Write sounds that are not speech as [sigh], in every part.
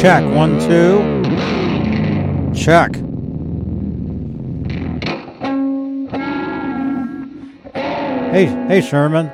Check. One, two. Check. Hey, hey, Sherman.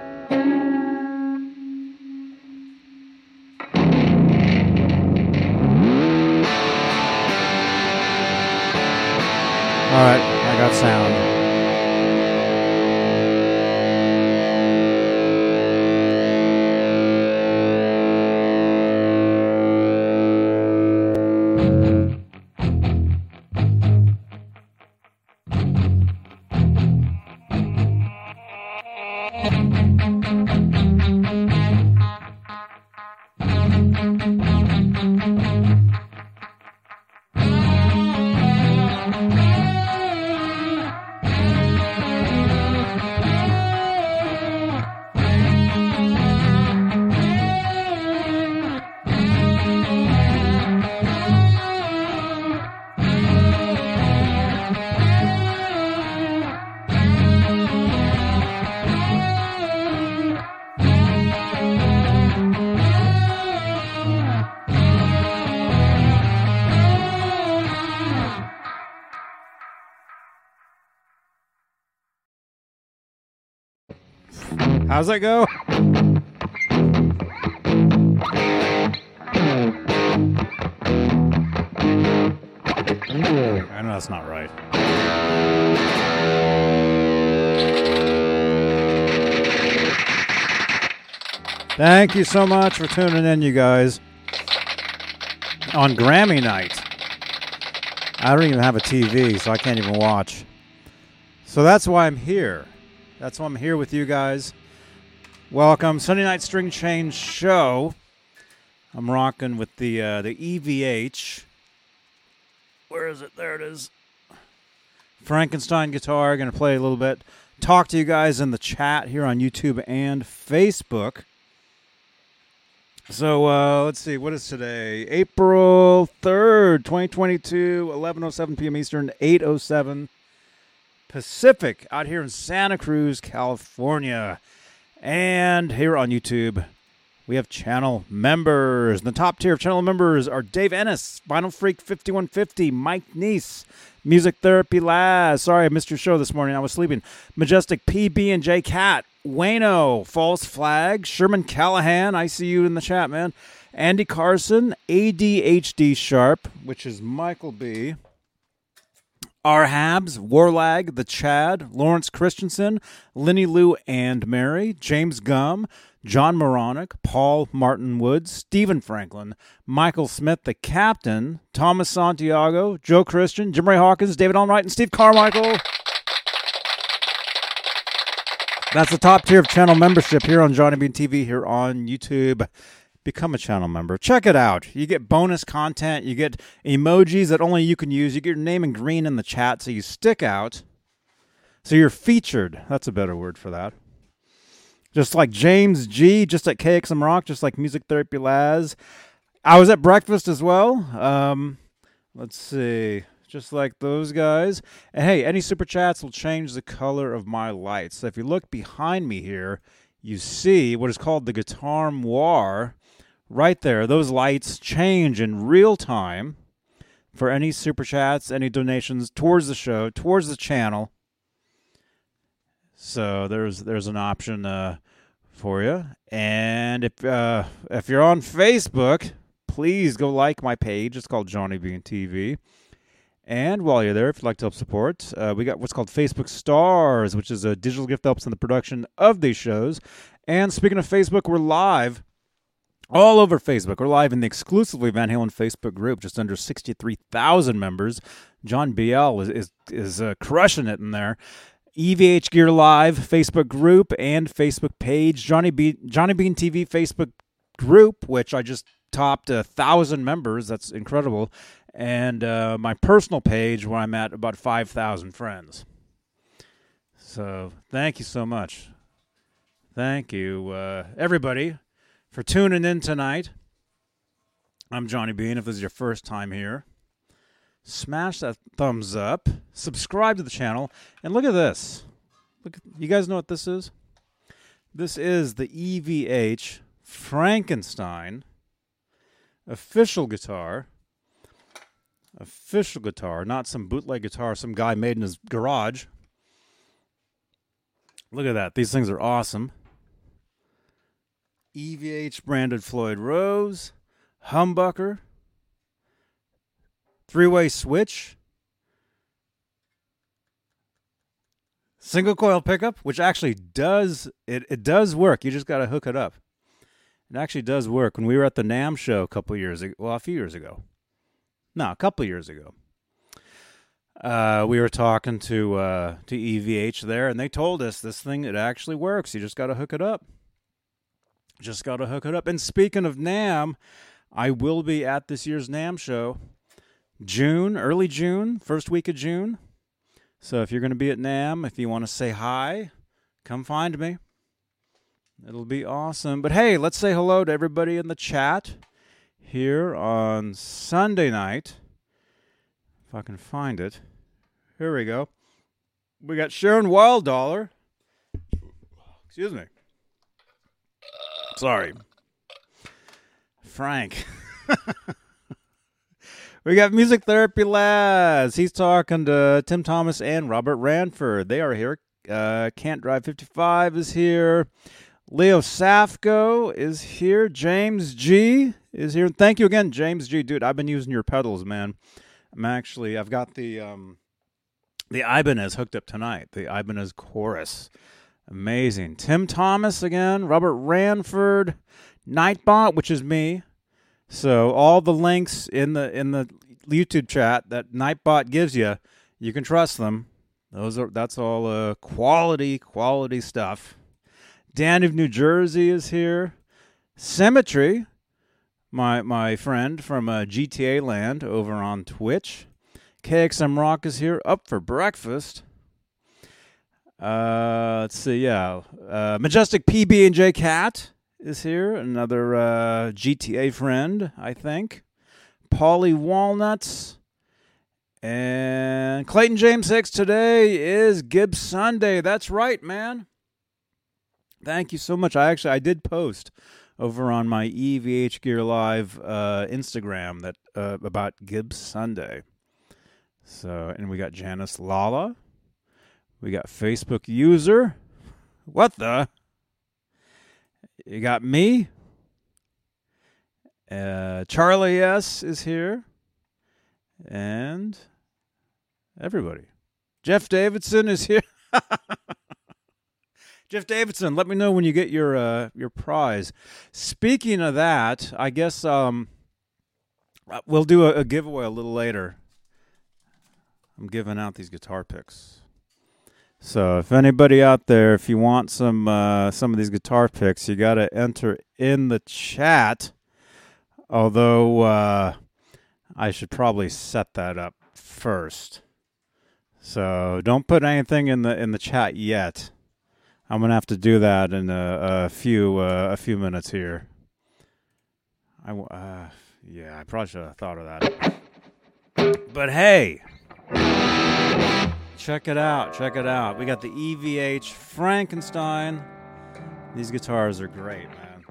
How's that go? I know that's not right. Thank you so much for tuning in, you guys. On Grammy night. I don't even have a TV, so I can't even watch. So that's why I'm here. That's why I'm here with you guys. Welcome, Sunday Night String Change Show. I'm rocking with the uh, the EVH. Where is it? There it is. Frankenstein guitar. Going to play a little bit. Talk to you guys in the chat here on YouTube and Facebook. So uh, let's see. What is today? April third, 2022, 11:07 p.m. Eastern, 8:07 Pacific. Out here in Santa Cruz, California. And here on YouTube, we have channel members. The top tier of channel members are Dave Ennis, Vinyl Freak 5150, Mike Neese, Music Therapy Laz. Sorry, I missed your show this morning. I was sleeping. Majestic PB and J Cat, Wayno, False Flag, Sherman Callahan. I see you in the chat, man. Andy Carson, ADHD Sharp, which is Michael B. Our Habs, Warlag, The Chad, Lawrence Christensen, Lenny Lou and Mary, James Gum, John Moronic, Paul Martin Woods, Stephen Franklin, Michael Smith, the captain, Thomas Santiago, Joe Christian, Jim Ray Hawkins, David Allenwright, and Steve Carmichael. That's the top tier of channel membership here on Johnny Bean TV here on YouTube. Become a channel member. Check it out. You get bonus content. You get emojis that only you can use. You get your name in green in the chat so you stick out. So you're featured. That's a better word for that. Just like James G, just like KXM Rock, just like Music Therapy Laz. I was at breakfast as well. Um, let's see. Just like those guys. And hey, any super chats will change the color of my lights. So if you look behind me here, you see what is called the Guitar Noir. Right there, those lights change in real time for any super chats, any donations towards the show, towards the channel. So there's there's an option uh, for you. And if uh, if you're on Facebook, please go like my page. It's called Johnny Bean TV. And while you're there, if you'd like to help support, uh, we got what's called Facebook Stars, which is a digital gift that helps in the production of these shows. And speaking of Facebook, we're live all over Facebook. We're live in the exclusively Van Halen Facebook group, just under 63,000 members. John BL is is, is uh, crushing it in there. EVH Gear Live Facebook group and Facebook page. Johnny Be- Johnny Bean TV Facebook group, which I just topped a thousand members. That's incredible. And uh, my personal page, where I'm at about 5,000 friends. So thank you so much. Thank you, uh, everybody, for tuning in tonight. I'm Johnny Bean. If this is your first time here, smash that thumbs up, subscribe to the channel, and look at this. Look, you guys know what this is? This is the EVH Frankenstein official guitar. Official guitar, not some bootleg guitar some guy made in his garage. Look at that. These things are awesome. EVH branded Floyd Rose, humbucker, three way switch, single coil pickup, which actually does it, it does work. You just got to hook it up. It actually does work. When we were at the NAMM show a couple years ago, well, a few years ago, no, a couple years ago, uh, we were talking to uh, to EVH there, and they told us this thing it actually works. You just got to hook it up. Just got to hook it up. And speaking of NAMM, I will be at this year's NAMM show, June, early June, first week of June. So if you're going to be at NAMM, if you want to say hi, come find me. It'll be awesome. But hey, let's say hello to everybody in the chat here on Sunday night. If I can find it. Here we go. We got Sharon Wilddollar. Excuse me. Sorry. Frank. [laughs] we got Music Therapy Laz. He's talking to Tim Thomas and Robert Ranford. They are here. Uh, Can't Drive 55 is here. Leo Safko is here. James G is here. Thank you again, James G. Dude, I've been using your pedals, man. I'm actually I've got the um the Ibanez hooked up tonight. The Ibanez chorus. Amazing. Tim Thomas again, Robert Ranford, Nightbot, which is me. So all the links in the in the YouTube chat that Nightbot gives you, you can trust them. Those are that's all uh, quality quality stuff. Dan of New Jersey is here. Symmetry, my my friend from uh, GTA Land over on Twitch. KXM Rock is here, up for breakfast. Uh, let's see, yeah. Uh, Majestic PB and J Cat is here, another uh, GTA friend, I think. Polly Walnuts. And Clayton James Hicks today is Gibbs Sunday. That's right, man. Thank you so much. I actually I did post over on my EVH Gear Live uh, Instagram that uh, about Gibbs Sunday. So and we got Janice Lala. We got Facebook user. What the? You got me. Uh, Charlie S is here, and everybody. Jeff Davidson is here. [laughs] Jeff Davidson, let me know when you get your uh, your prize. Speaking of that, I guess um, uh, we'll do a, a giveaway a little later. I'm giving out these guitar picks. So if anybody out there, if you want some uh, some of these guitar picks, you got to enter in the chat. Although uh, I should probably set that up first. So don't put anything in the in the chat yet. I'm gonna have to do that in a, a few uh, a few minutes here. I uh, yeah, I probably should have thought of that. But hey, check it out, check it out. We got the EVH Frankenstein. These guitars are great, man.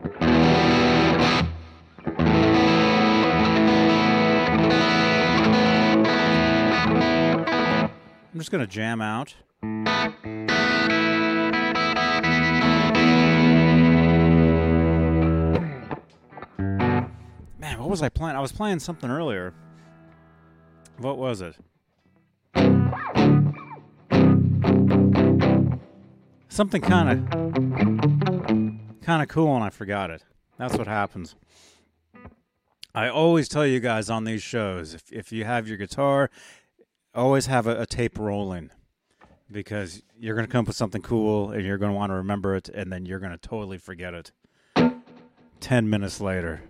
I'm just gonna jam out. Man, what was I playing? I was playing something earlier. What was it? Something kind of kind of cool and I forgot it. That's what happens. I always tell you guys on these shows if if you have your guitar, always have a, a tape rolling because you're going to come up with something cool and you're going to want to remember it and then you're going to totally forget it 10 minutes later.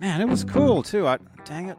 Man, it was cool too. I, dang it.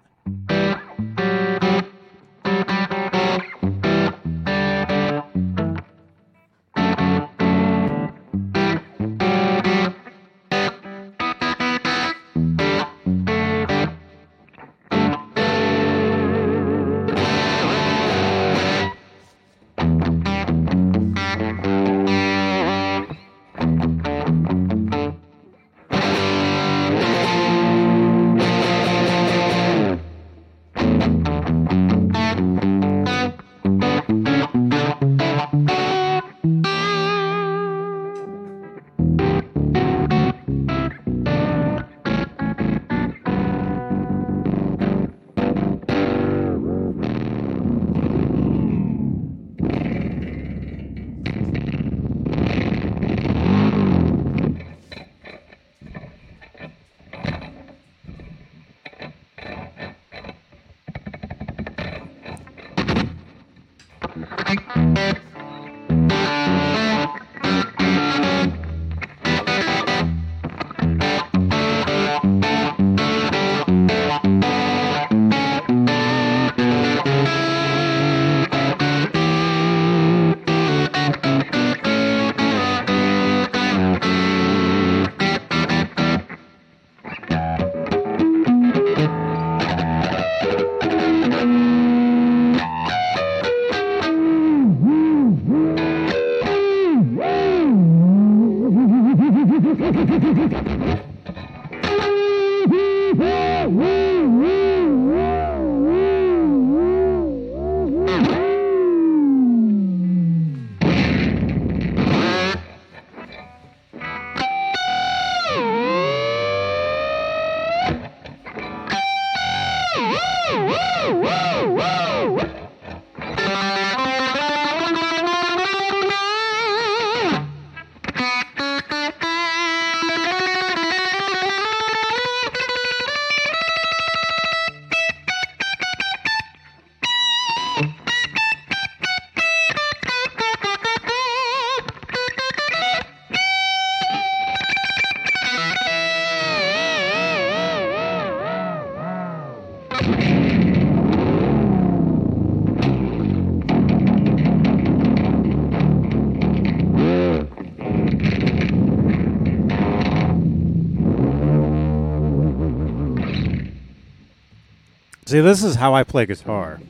See, this is how I play guitar.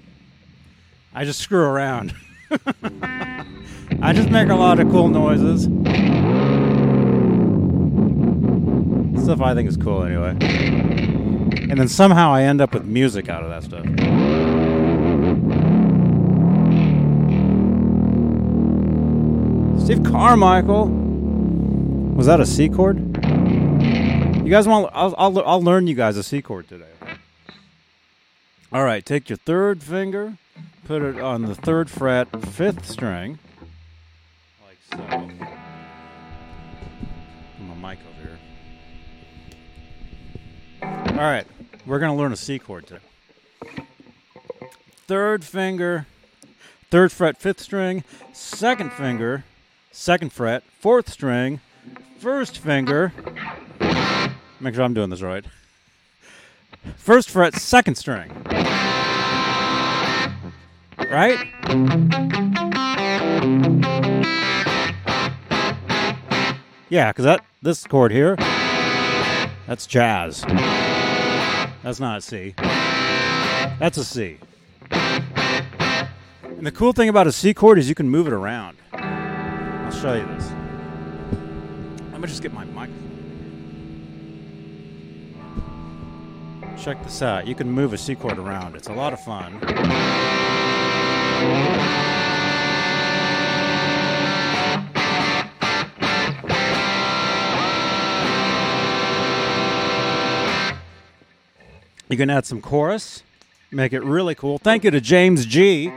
I just screw around. [laughs] I just make a lot of cool noises. Stuff I think is cool anyway. And then somehow I end up with music out of that stuff. Steve Carmichael. Was that a C chord? You guys want? I'll, I'll, I'll learn you guys a C chord today. All right, take your third finger, put it on the third fret, fifth string, like so. My mic over here. All right, we're to learn a C chord today. Third finger, third fret, fifth string, second finger, second fret, fourth string, first finger. Make sure I'm doing this right. First fret, second string. Right? Yeah, because that this chord here, that's jazz. That's not a C. That's a C. And the cool thing about a C chord is you can move it around. I'll show you this. Let me just get my microphone. Check this out. You can move a C chord around. It's a lot of fun. You can add some chorus, make it really cool. Thank you to James G.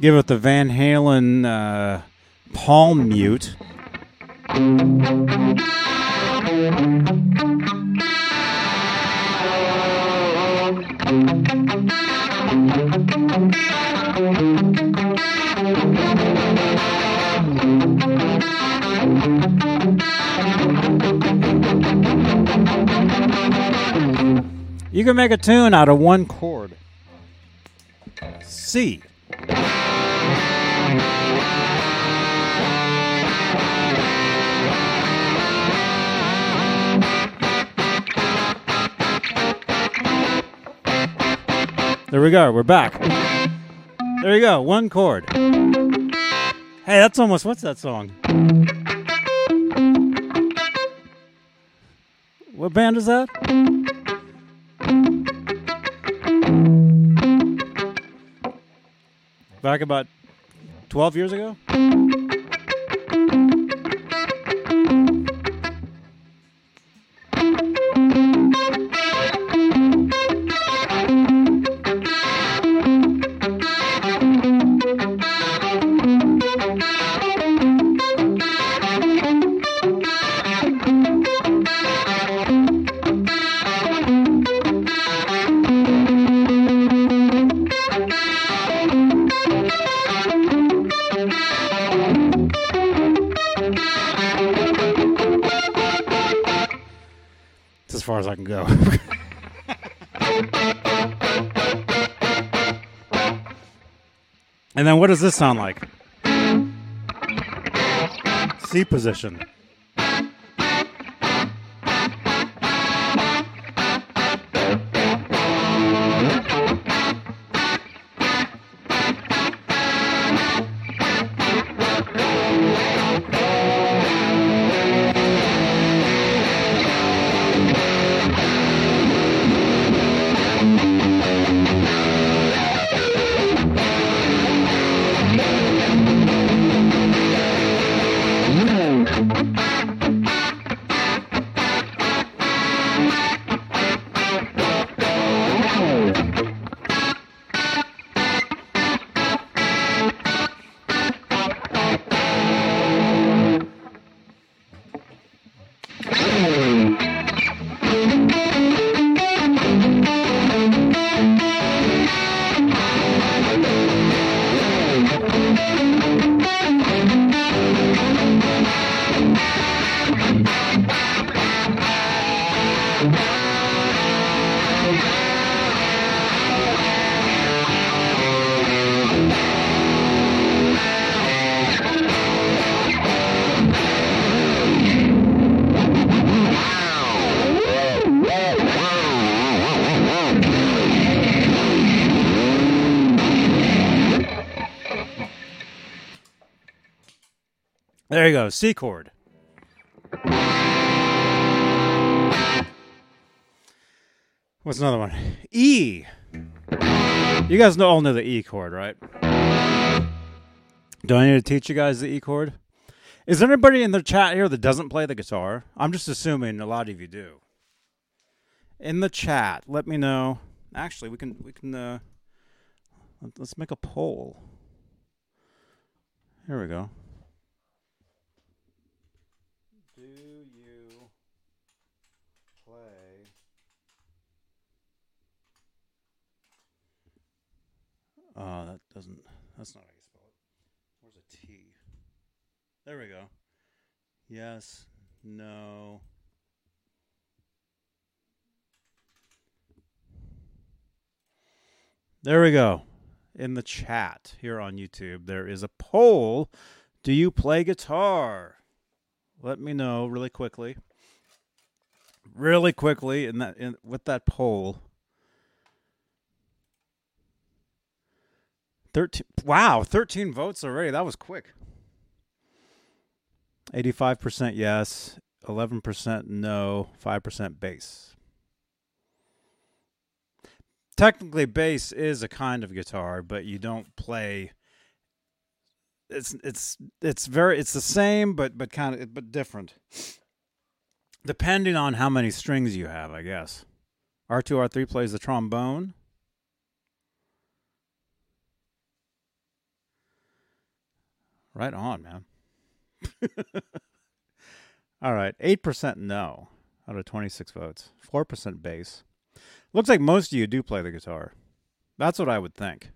Give it the Van Halen uh, palm mute. You can make a tune out of one chord. C. There we go. We're back. There you go. One chord. Hey, that's almost what's that song? What band is that? Back about 12 years ago? And then what does this sound like? C position. There you go, C chord. What's another one? E. You guys know, all know the E chord, right? Do I need to teach you guys the E chord? Is there anybody in the chat here that doesn't play the guitar? I'm just assuming a lot of you do. In the chat, let me know. Actually, we can we can uh, let's make a poll. Here we go. Do you play Oh, that doesn't that's not how you spell it. Where's a T? There we go. Yes, no. There we go. In the chat here on YouTube, there is a poll. Do you play guitar? Let me know really quickly. Really quickly in that in, with that poll. 13 Wow, 13 votes already. That was quick. 85% yes, 11% no, 5% bass. Technically bass is a kind of guitar, but you don't play it's it's it's very it's the same but but kind of but different. Depending on how many strings you have, I guess. R2 R3 plays the trombone. Right on, man. [laughs] All right, 8% no out of 26 votes. 4% bass. Looks like most of you do play the guitar. That's what I would think.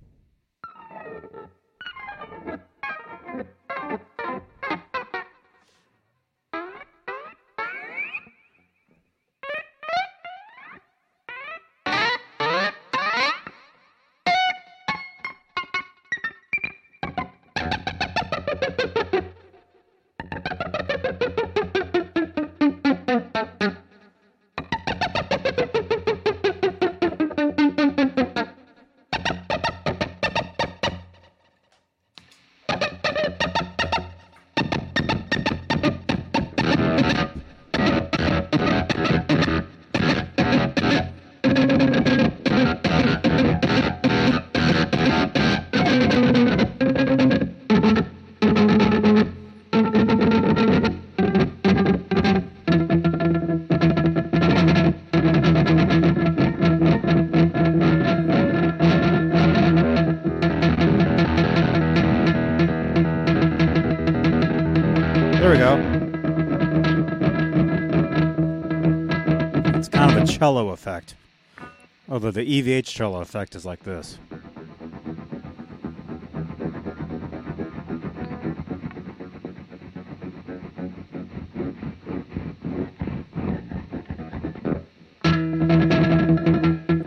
Although the EVH cello effect is like this.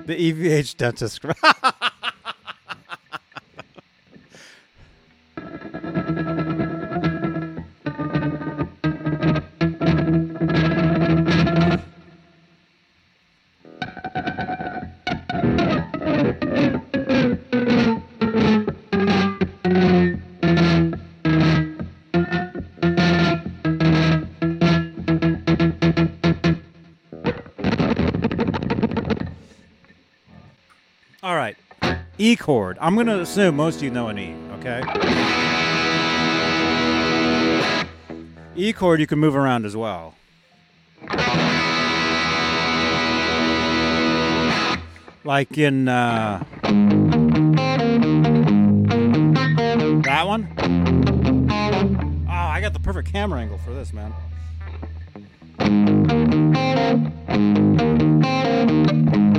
The EVH dentist. [laughs] chord. I'm going to assume most of you know an E, okay? E chord you can move around as well. Like in uh, that one. Oh, I got the perfect camera angle for this, man. Although it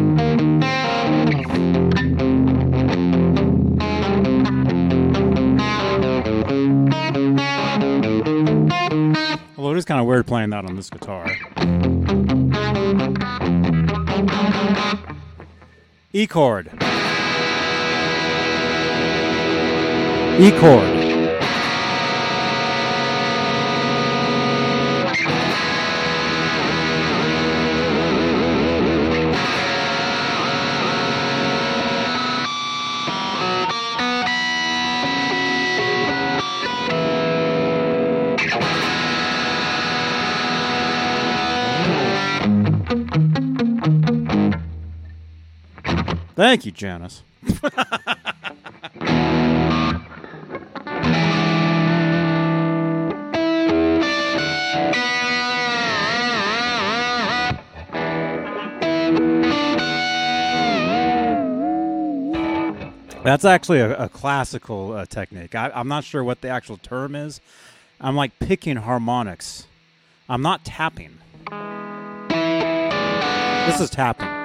is kind of weird playing that on this guitar. E chord. E chord. Thank you, Janice. That's actually a, a classical uh, technique. I, I'm not sure what the actual term is. I'm like picking harmonics. I'm not tapping. This is tapping.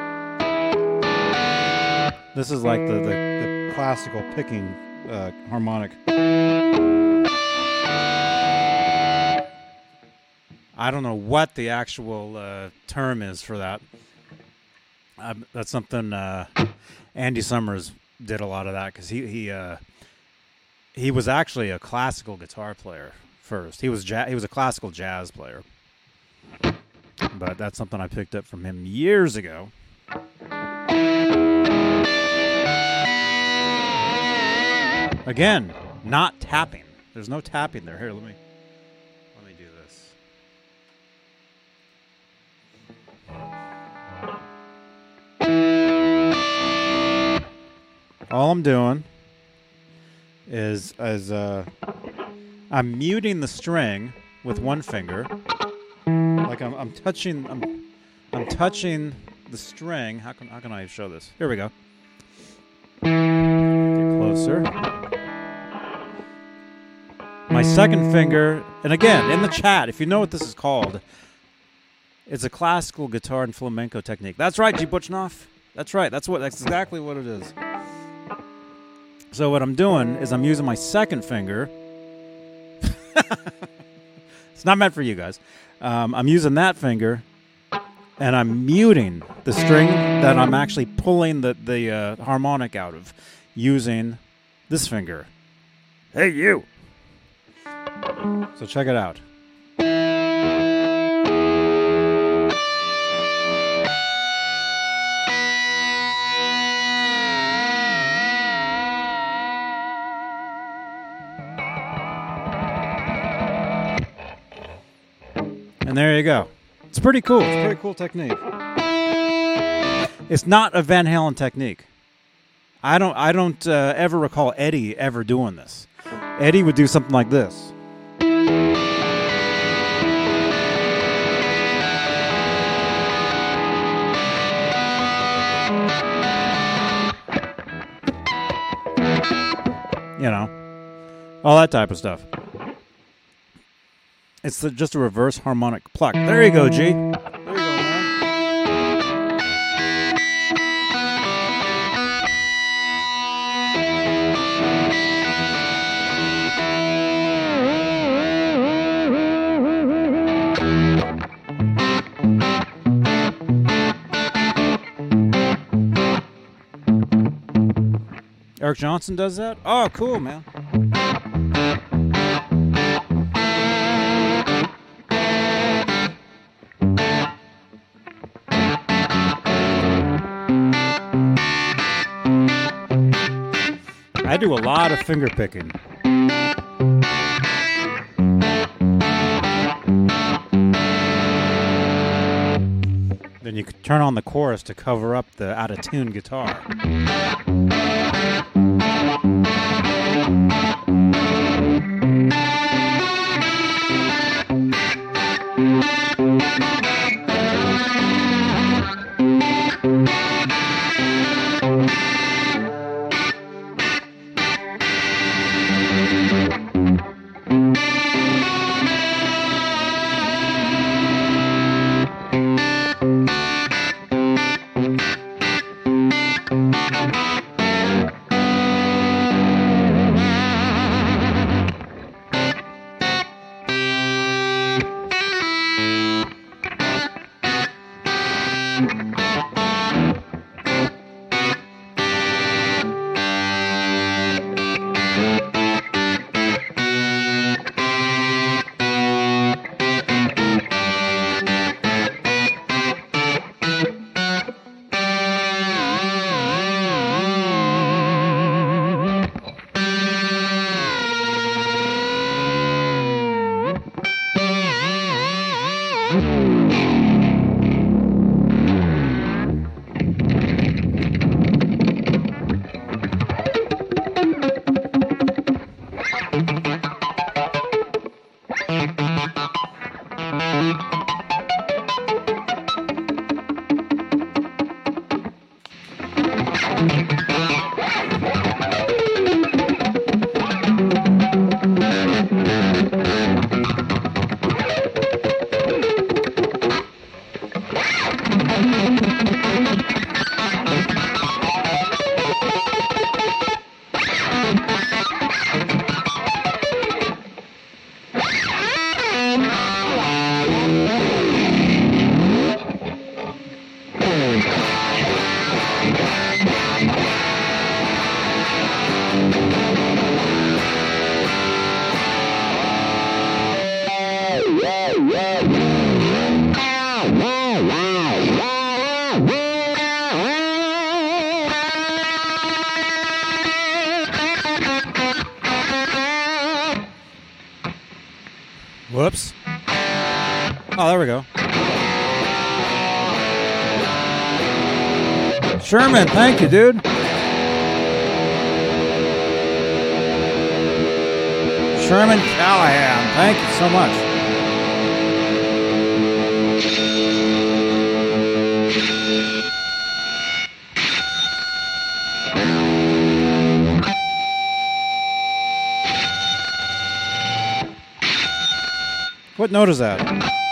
This is like the, the, the classical picking uh, harmonic. I don't know what the actual uh, term is for that. Um, that's something uh, Andy Summers did a lot of that because he he uh, he was actually a classical guitar player first. He was ja- he was a classical jazz player, but that's something I picked up from him years ago. Again, not tapping. There's no tapping there. Here, let me let me do this. All I'm doing is is uh I'm muting the string with one finger. Like I'm I'm touching I'm I'm touching the string. How can how can I show this? Here we go. Get closer. My second finger, and again in the chat, if you know what this is called, it's a classical guitar and flamenco technique. That's right, G. Butchnoff. That's right. That's what. That's exactly what it is. So what I'm doing is I'm using my second finger. [laughs] it's not meant for you guys. Um, I'm using that finger, and I'm muting the string that I'm actually pulling the the uh, harmonic out of, using this finger. Hey, you. So check it out. And there you go. It's pretty cool. It's a pretty cool technique. It's not a Van Halen technique. I don't. I don't uh, ever recall Eddie ever doing this. Eddie would do something like this. You know, all that type of stuff. It's just a reverse harmonic pluck. There you go, G. Eric Johnson does that? Oh, cool, man. I do a lot of finger picking. Then you turn on the chorus to cover up the out of tune guitar. Whoops. Sherman, thank you, dude. Sherman Callahan, thank you so much. What note is that?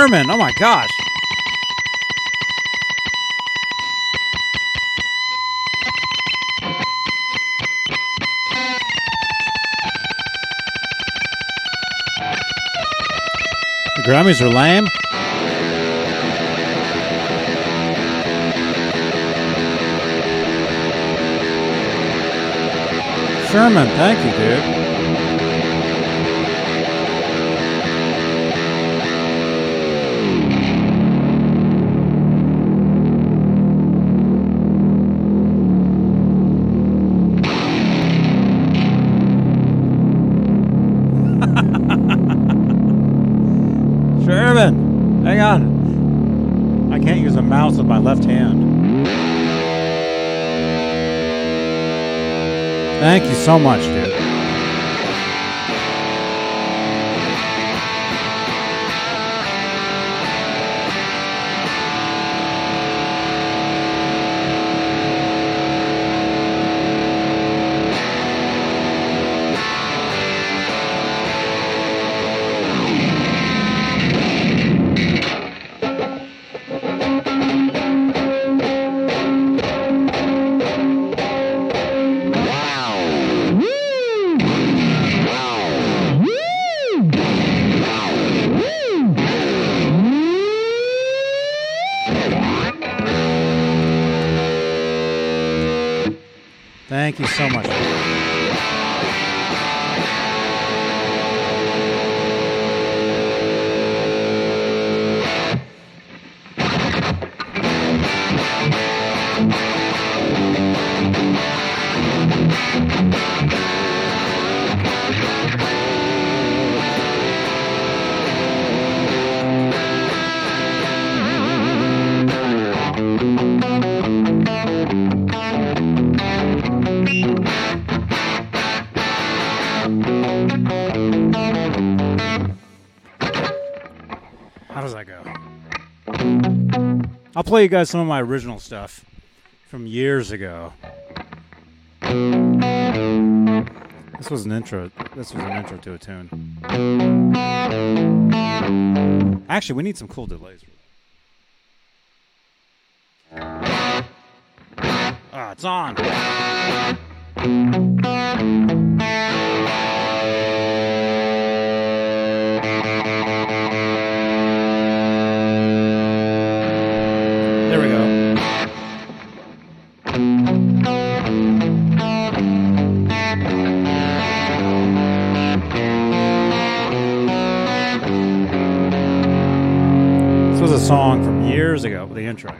Sherman, oh my gosh. The Grammys are lame. Sherman, thank you, dude. Left hand. Thank you so much, dude. Play you guys some of my original stuff from years ago. This was an intro. This was an intro to a tune. Actually, we need some cool delays. Ah, it's on. Song from years ago, the intro.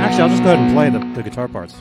Actually, I'll just go ahead and play the, the guitar parts.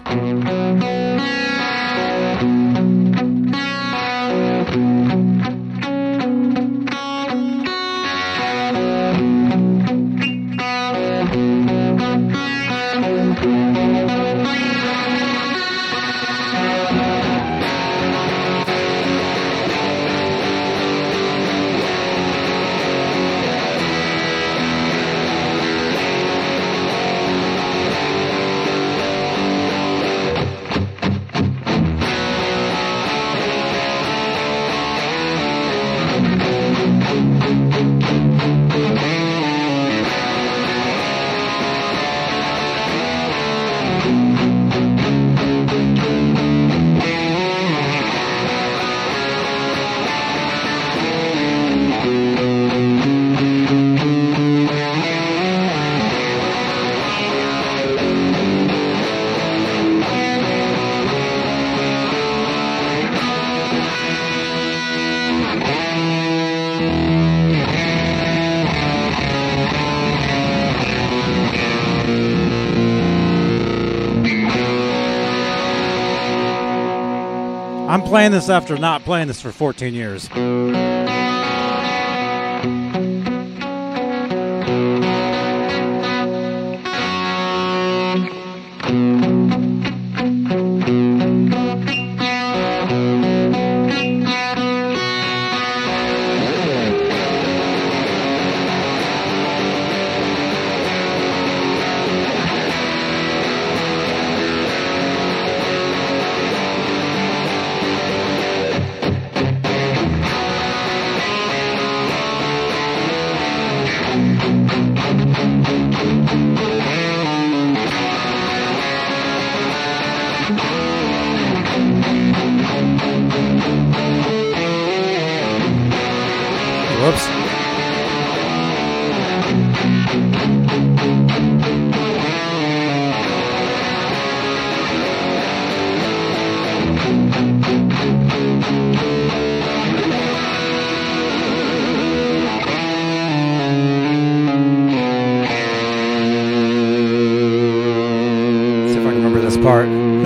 Playing this after not playing this for 14 years.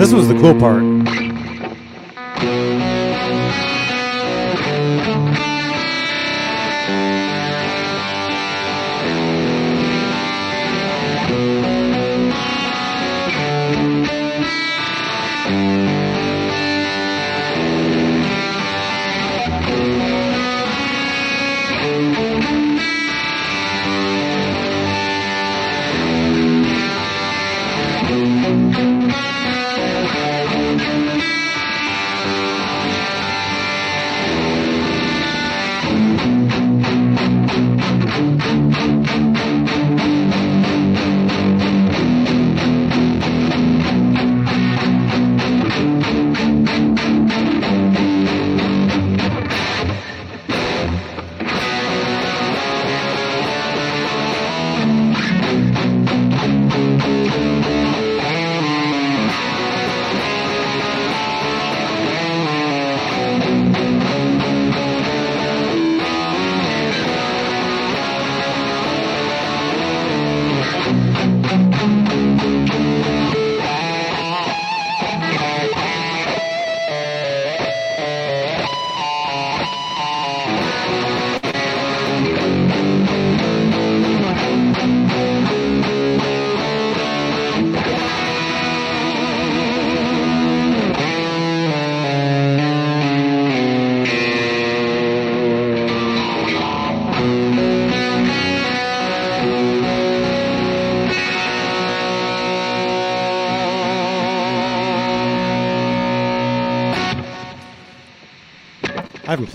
This was the cool part.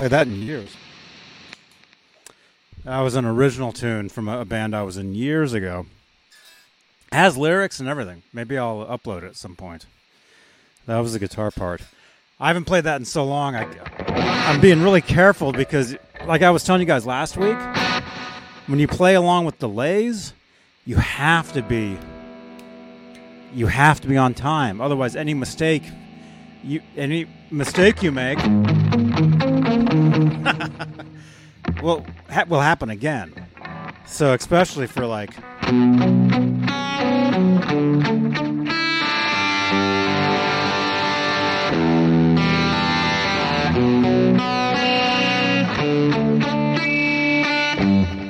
Played that in years. That was an original tune from a band I was in years ago. Has lyrics and everything. Maybe I'll upload it at some point. That was the guitar part. I haven't played that in so long. I, I'm being really careful because, like I was telling you guys last week, when you play along with delays, you have to be you have to be on time. Otherwise, any mistake you any mistake you make [laughs] will ha- will happen again. So especially for like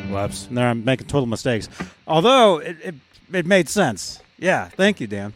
Whoops. There I'm making total mistakes. Although it, it, it made sense. Yeah, thank you, Dan.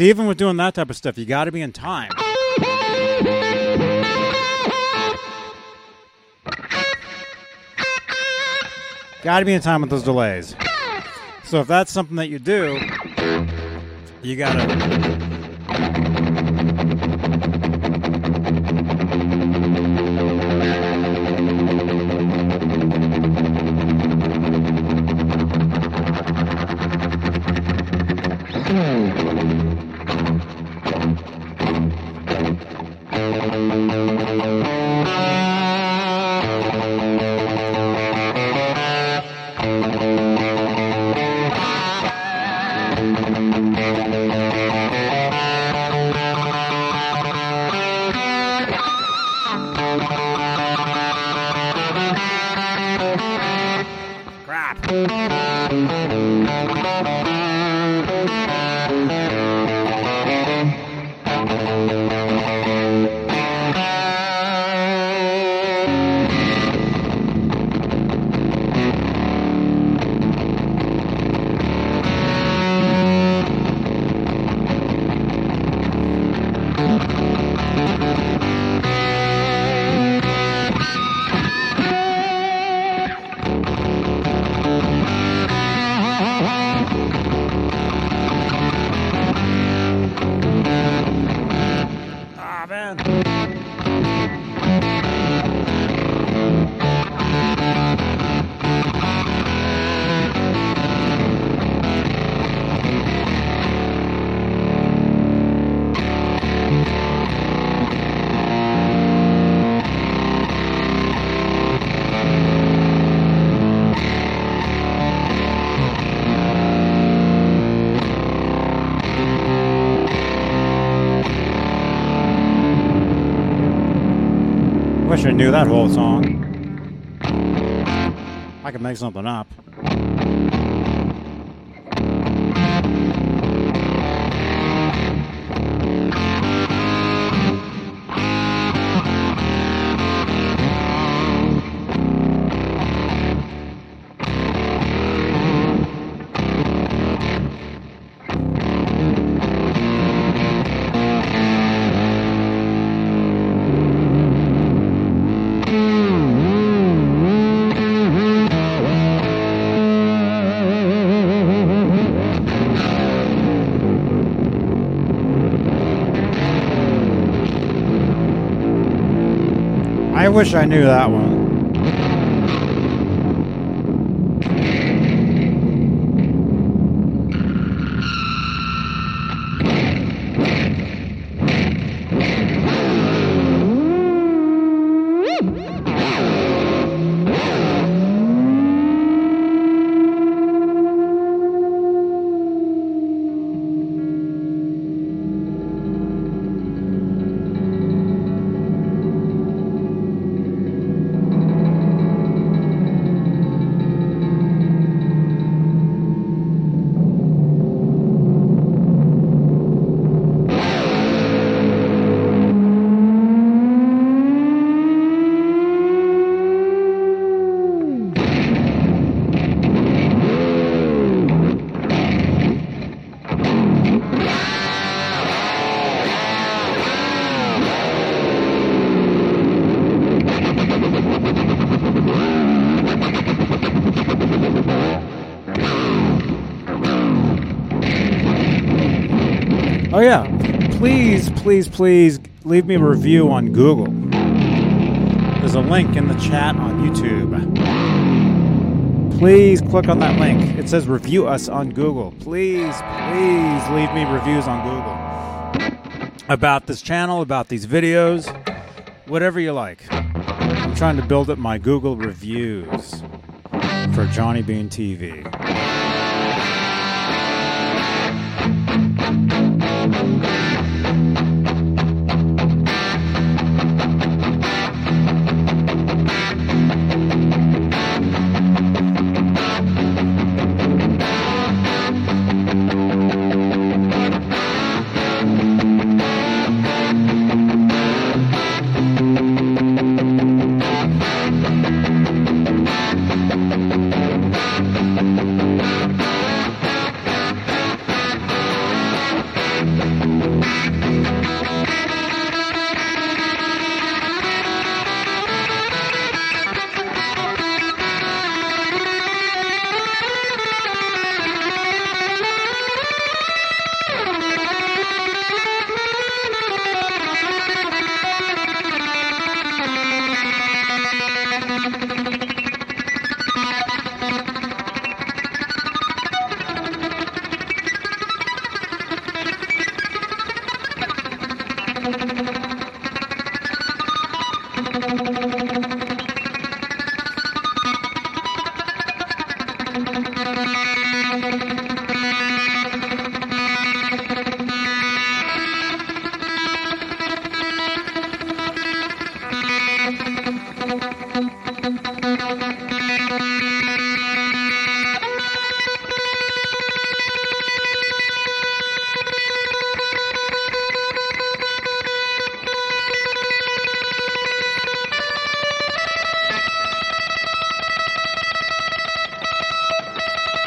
See, even with doing that type of stuff, you got to be in time. Got to be in time with those delays. So if that's something that you do, you got to. I knew that whole song. I could make something up. Wish I knew that one. Please, please, leave me a review on Google. There's a link in the chat on YouTube. Please click on that link. It says review us on Google. Please, please leave me reviews on Google about this channel, about these videos, whatever you like. I'm trying to build up my Google reviews for Johnny Bean TV.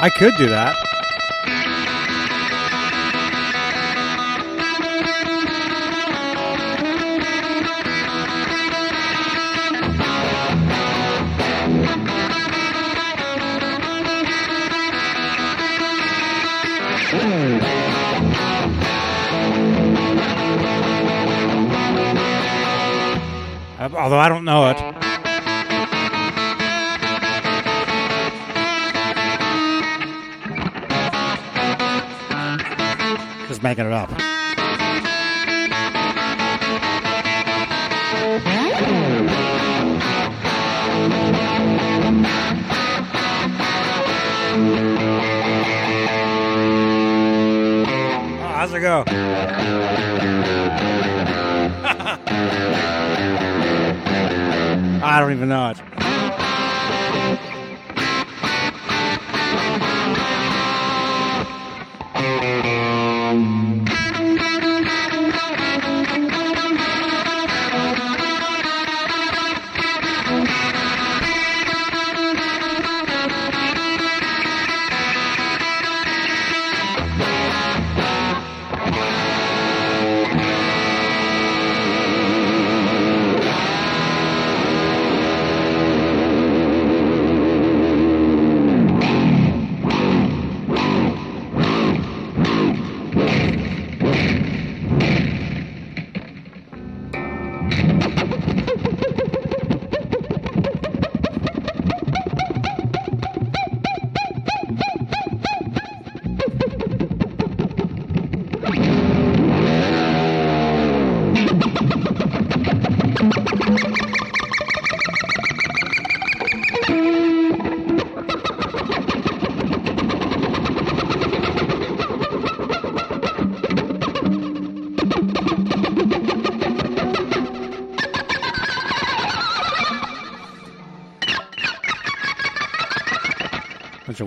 I could do that. Although I don't know it.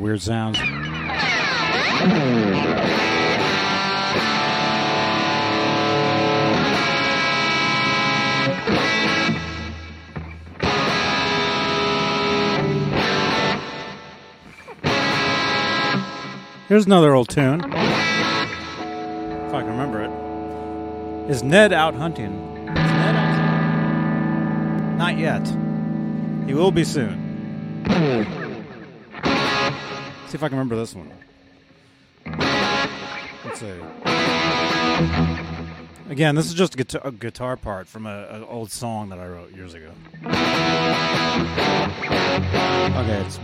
Weird sounds. Here's another old tune. If I can remember it. Is Ned out hunting? Is Ned out hunting? Not yet. He will be soon. See if I can remember this one. Let's see. Again, this is just a guitar, a guitar part from an old song that I wrote years ago. Okay, it's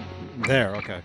there. Okay.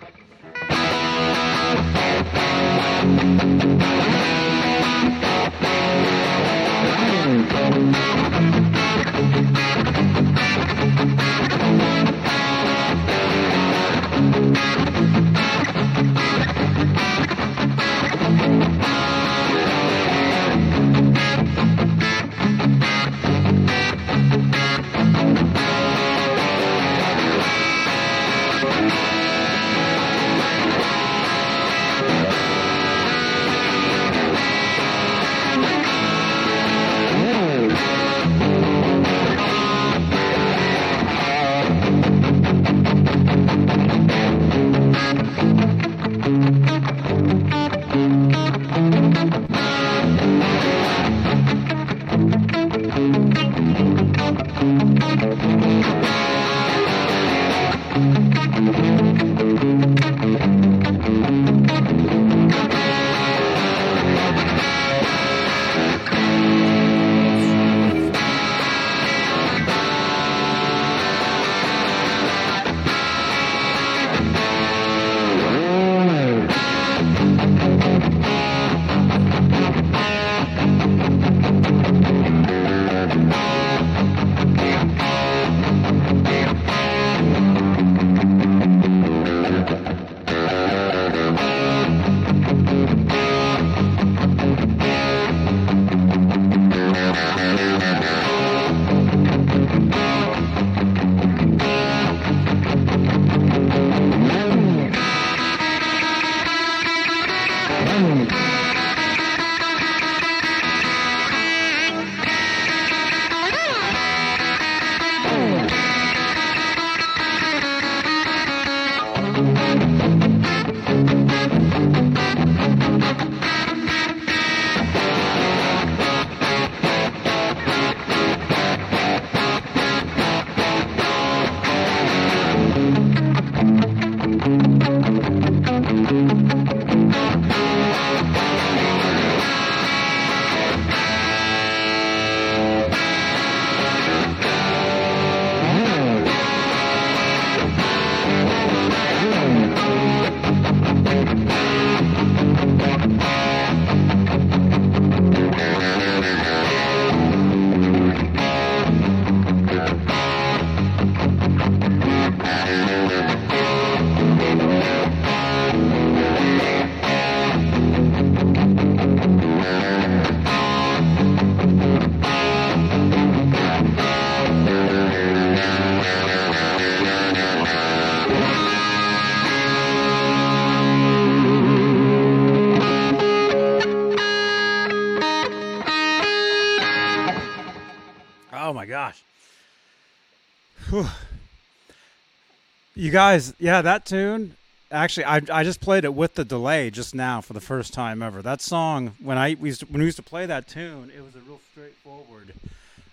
You guys, yeah, that tune. Actually, I, I just played it with the delay just now for the first time ever. That song, when I we used to, when we used to play that tune, it was a real straightforward,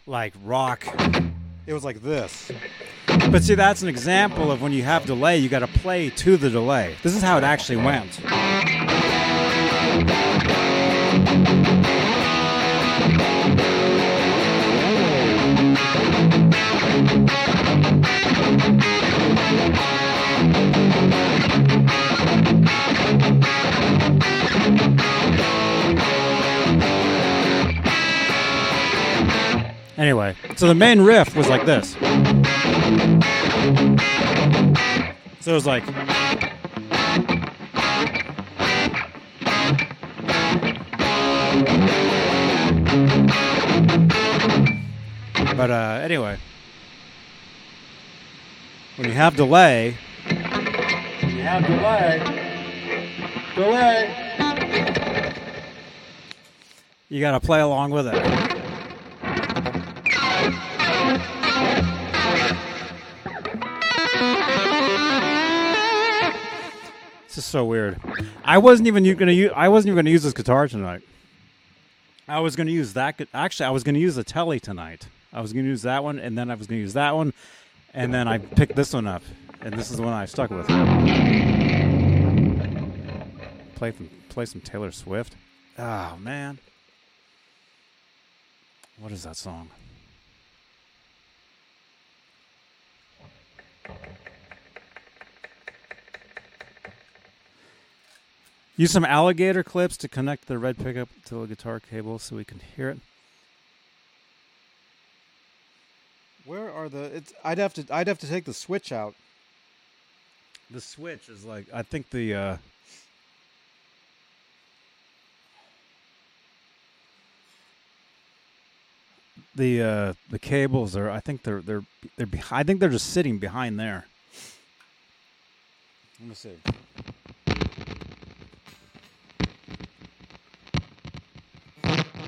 like rock. It was like this. But see, that's an example of when you have delay, you got to play to the delay. This is how it actually went. Anyway, so the main riff was like this. So it was like. But uh, anyway, when you have delay, you have delay, delay, you got to play along with it. This is so weird. I wasn't even going to use. I wasn't even going to use this guitar tonight. I was going to use that. Actually, I was going to use the Telly tonight. I was going to use that one, and then I was going to use that one, and then I picked this one up, and this is the one I stuck with. Play some, play some Taylor Swift. Oh man, what is that song? Use some alligator clips to connect the red pickup to the guitar cable so we can hear it. Where are the? It's. I'd have to. I'd have to take the switch out. The switch is like. I think the. uh The uh the cables are. I think they're they're they're. Behind, I think they're just sitting behind there. Let me see.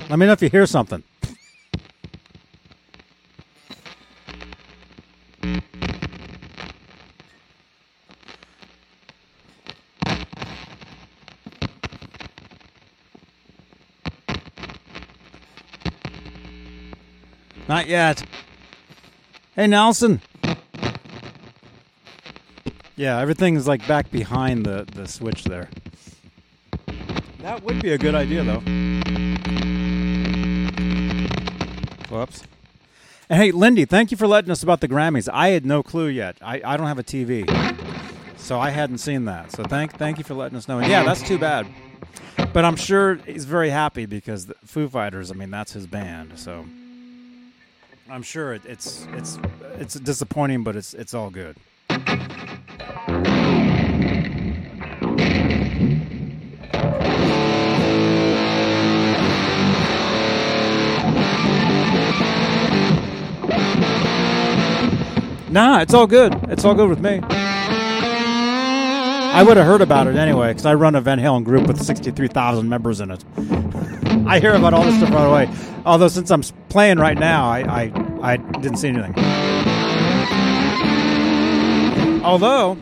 Let me know if you hear something. Not yet. Hey, Nelson. Yeah, everything's like back behind the, the switch there. That would be a good idea, though. Whoops. And hey, Lindy, thank you for letting us about the Grammys. I had no clue yet. I, I don't have a TV, so I hadn't seen that. So thank thank you for letting us know. And yeah, that's too bad. But I'm sure he's very happy because the Foo Fighters. I mean, that's his band. So I'm sure it, it's it's it's disappointing, but it's it's all good. Nah, it's all good. It's all good with me. I would have heard about it anyway because I run a Van Halen group with 63,000 members in it. [laughs] I hear about all this stuff right away. Although since I'm playing right now, I I, I didn't see anything. Although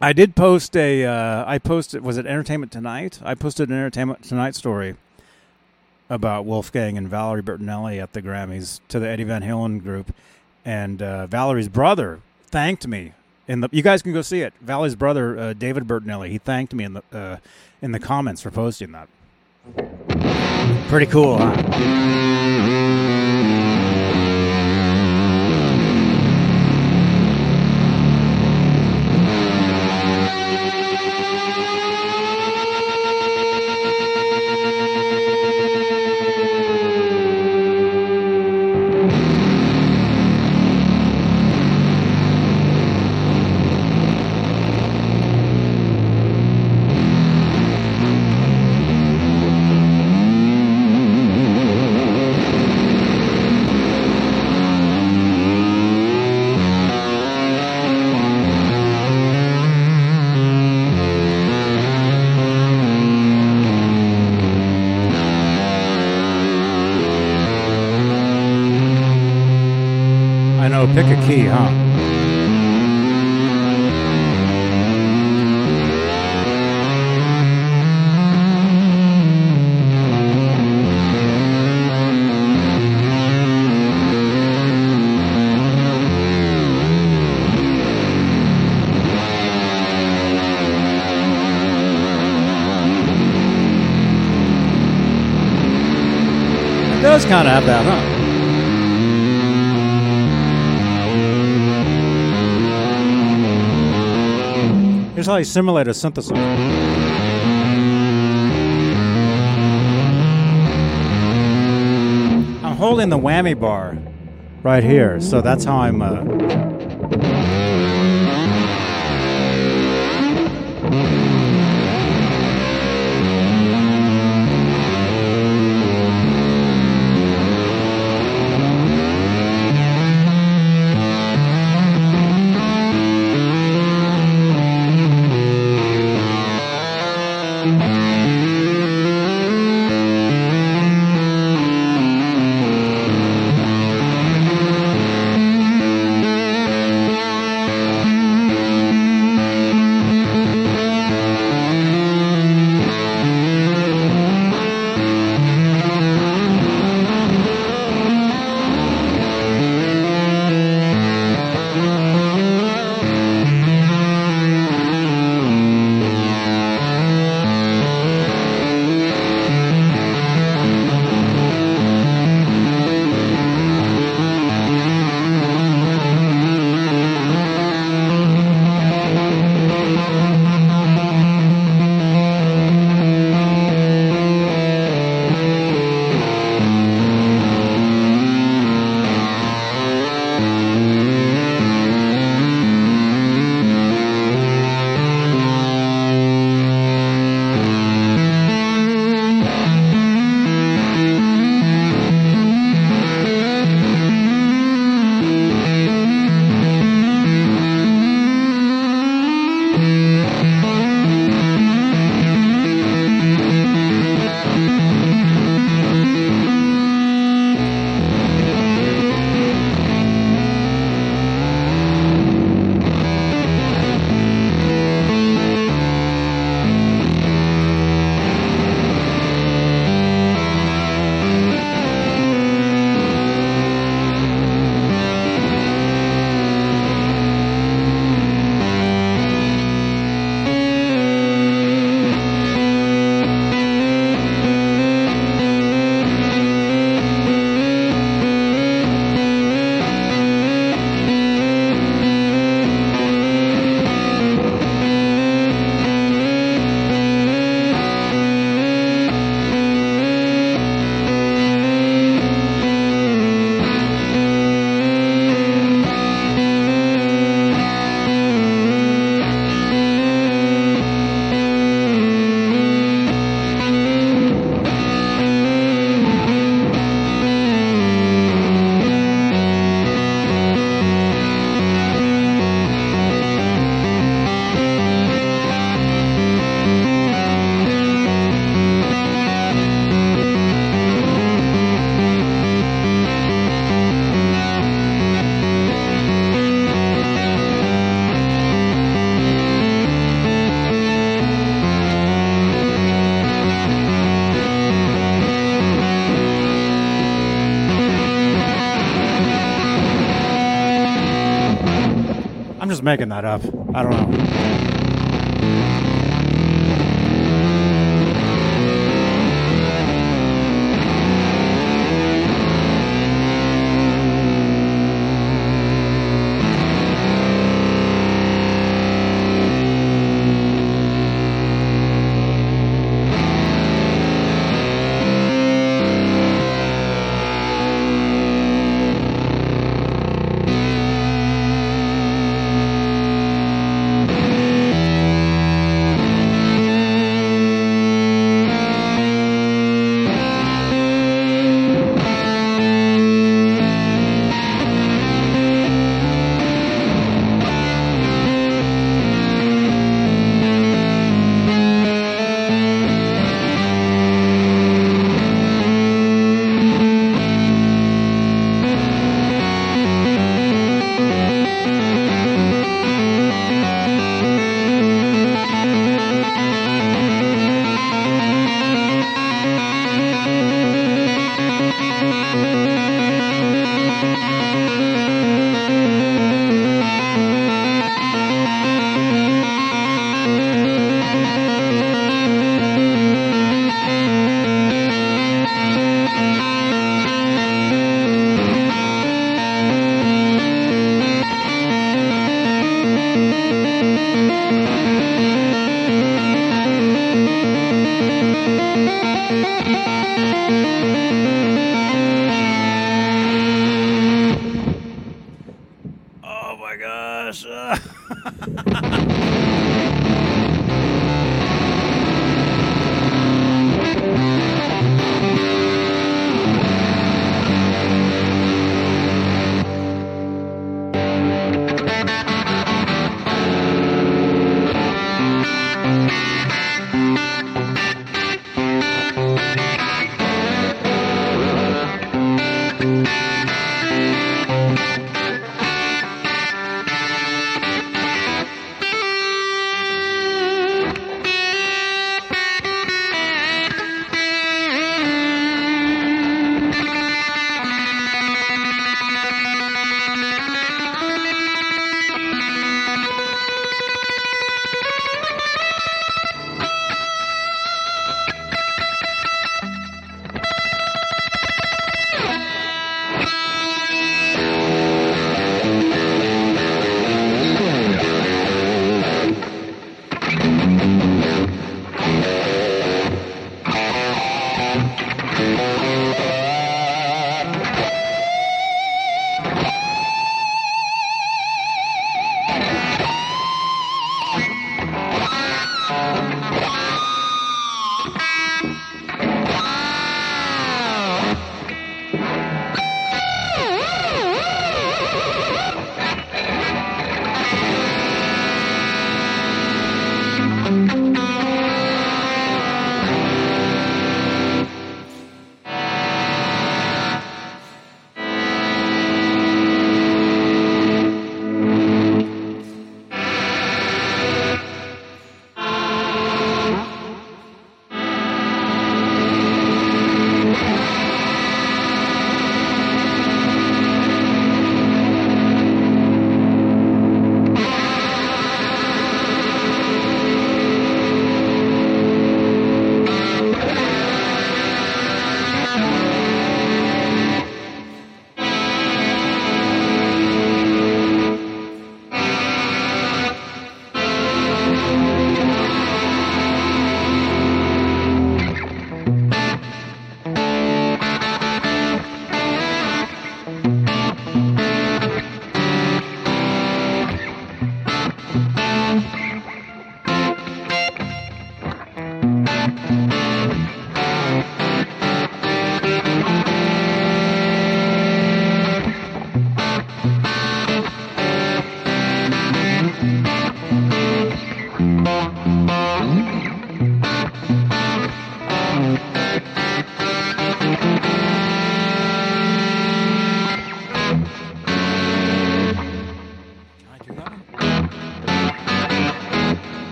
I did post a uh, I posted was it Entertainment Tonight? I posted an Entertainment Tonight story about Wolfgang and Valerie Bertinelli at the Grammys to the Eddie Van Halen group, and uh, Valerie's brother thanked me. In the, you guys can go see it. Valerie's brother, uh, David Bertinelli, he thanked me in the uh, in the comments for posting that. Pretty cool, huh? That, huh? Here's how you simulate a synthesizer. I'm holding the whammy bar right here, so that's how I'm. Uh, I don't know.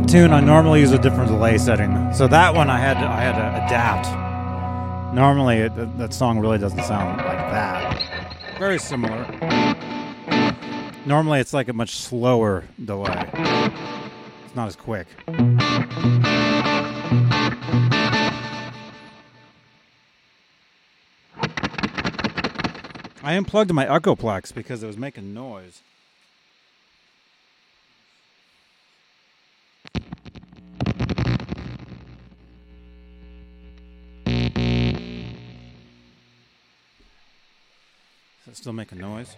That tune, I normally use a different delay setting. So that one, I had to, I had to adapt. Normally, it, that song really doesn't sound like that. Very similar. Normally, it's like a much slower delay. It's not as quick. I unplugged my Echoplex because it was making noise. Still make a noise?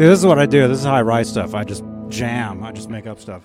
See, this is what I do. This is how I write stuff. I just jam. I just make up stuff.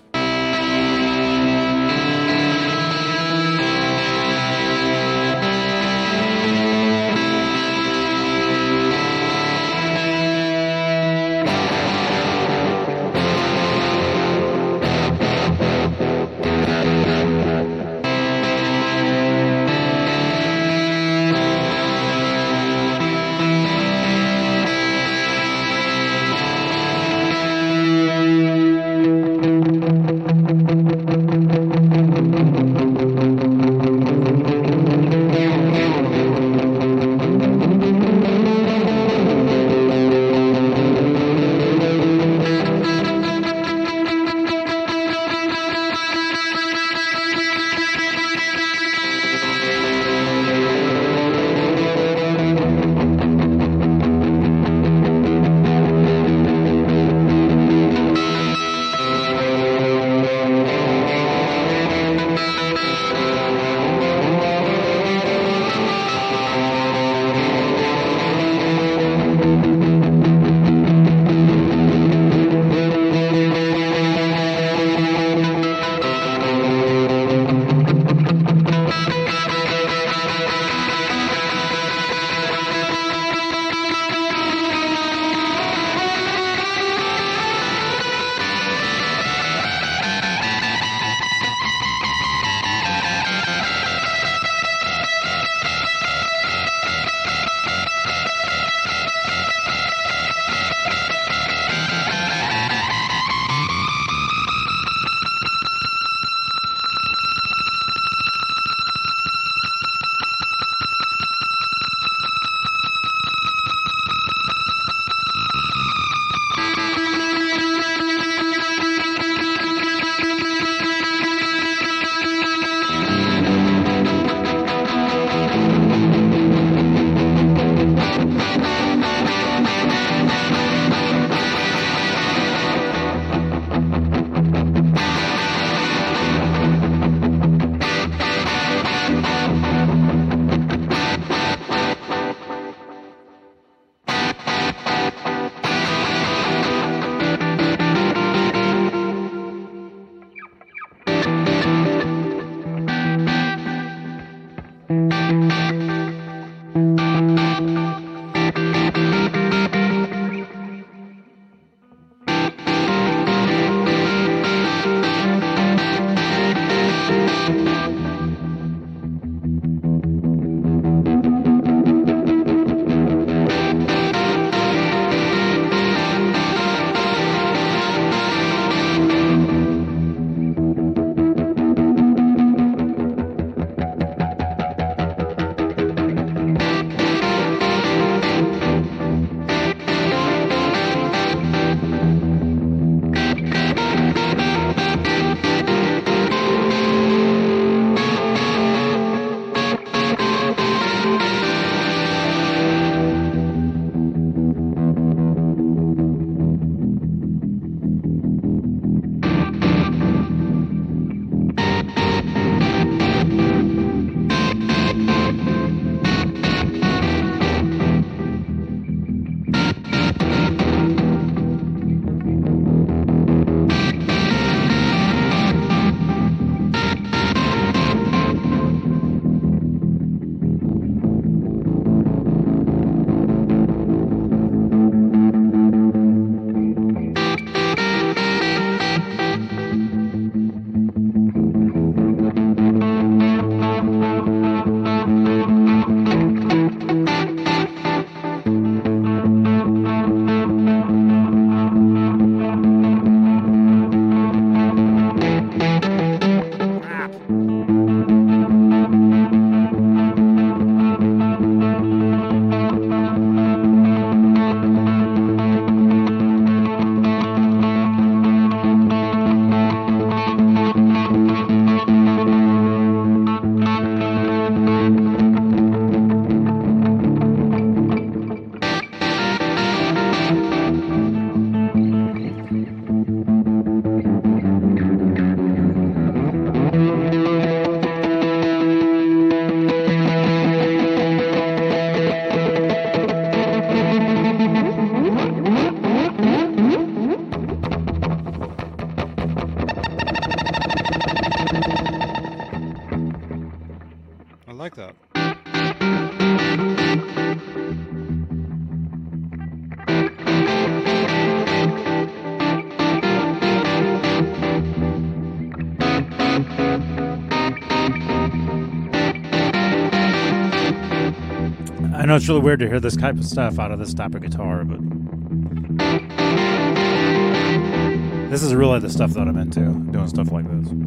It's really weird to hear this type of stuff out of this type of guitar, but this is really the stuff that I'm into, doing stuff like this.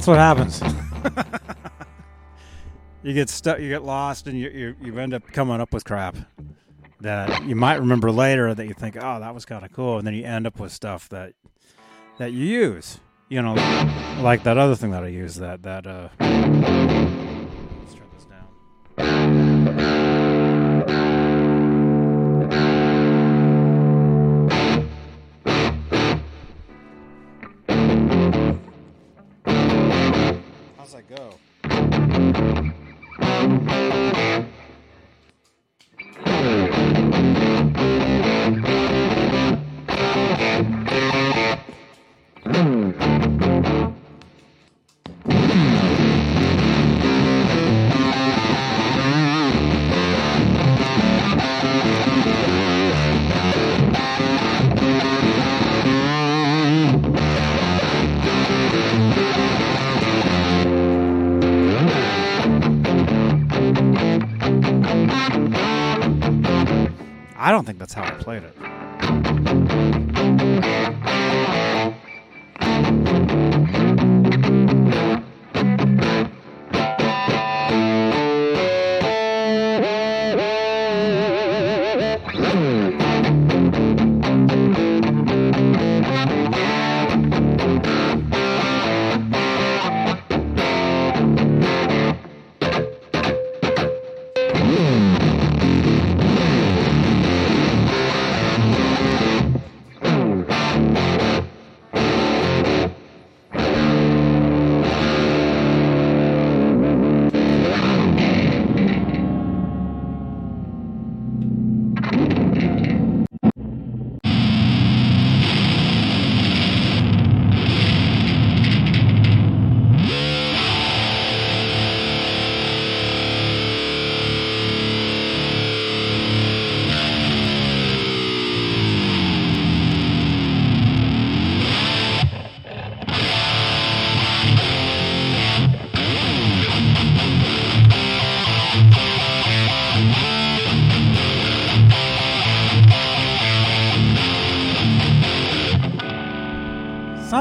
That's what happens. [laughs] you get stuck, you get lost, and you, you you end up coming up with crap that you might remember later that you think, oh, that was kind of cool, and then you end up with stuff that that you use. You know, like that other thing that I use. That that uh.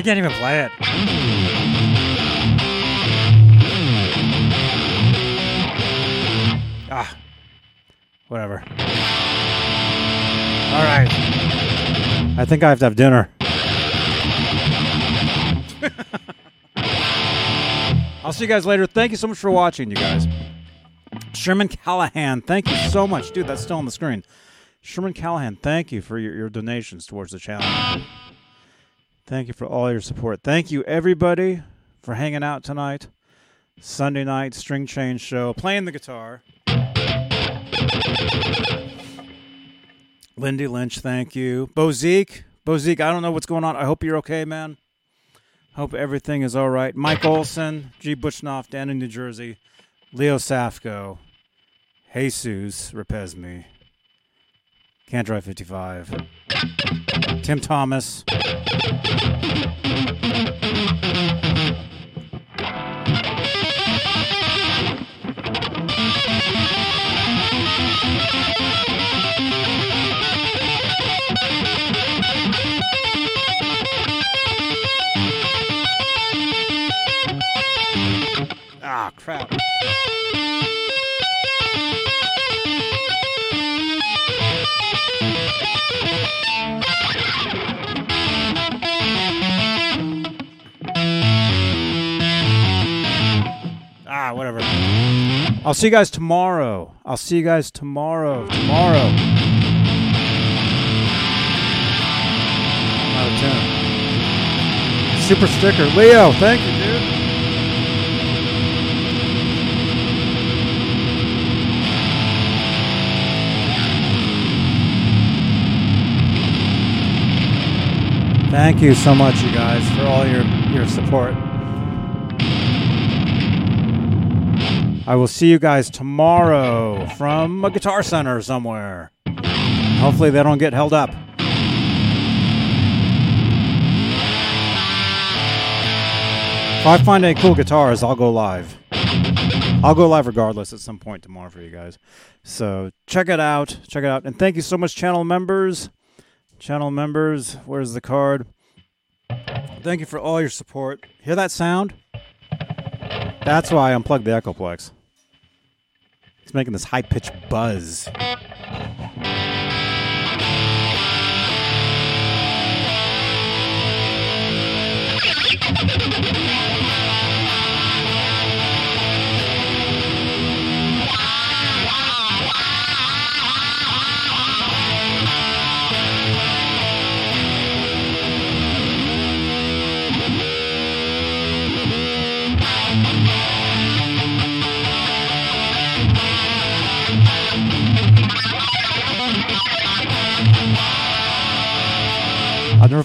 I can't even play it. Ah, whatever. All right. I think I have to have dinner. [laughs] I'll see you guys later. Thank you so much for watching, you guys. Sherman Callahan, thank you so much. Dude, that's still on the screen. Sherman Callahan, thank you for your, your donations towards the channel. Thank you for all your support. Thank you, everybody, for hanging out tonight. Sunday night string change show, playing the guitar. Lindy Lynch, thank you. Bo Zeke, Bo Zeke, I don't know what's going on. I hope you're okay, man. Hope everything is all right. Mike Olson, G. Butchnoff, down in New Jersey. Leo Safko, Jesus Rapesme, Can't Drive 55, Tim Thomas. Ah, crap. Ah, whatever. I'll see you guys tomorrow. I'll see you guys tomorrow. Tomorrow. I'm out of tune. Super sticker. Leo, thank you, dude. Thank you so much, you guys, for all your, your support. I will see you guys tomorrow from a guitar center somewhere. Hopefully, they don't get held up. If I find any cool guitars, I'll go live. I'll go live regardless at some point tomorrow for you guys. So check it out. Check it out. And thank you so much, channel members. Channel members, where's the card? Thank you for all your support. Hear that sound? That's why I unplugged the Echoplex. It's making this high pitched buzz.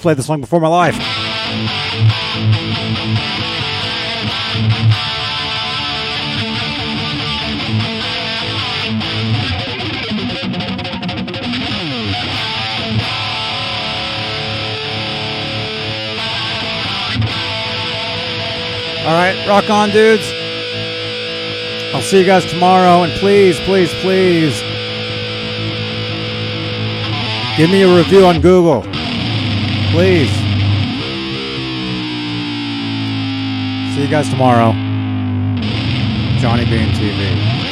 Played this song before my life. All right, rock on, dudes. I'll see you guys tomorrow. And please, please, please give me a review on Google. Please. See you guys tomorrow. Johnny Bean TV.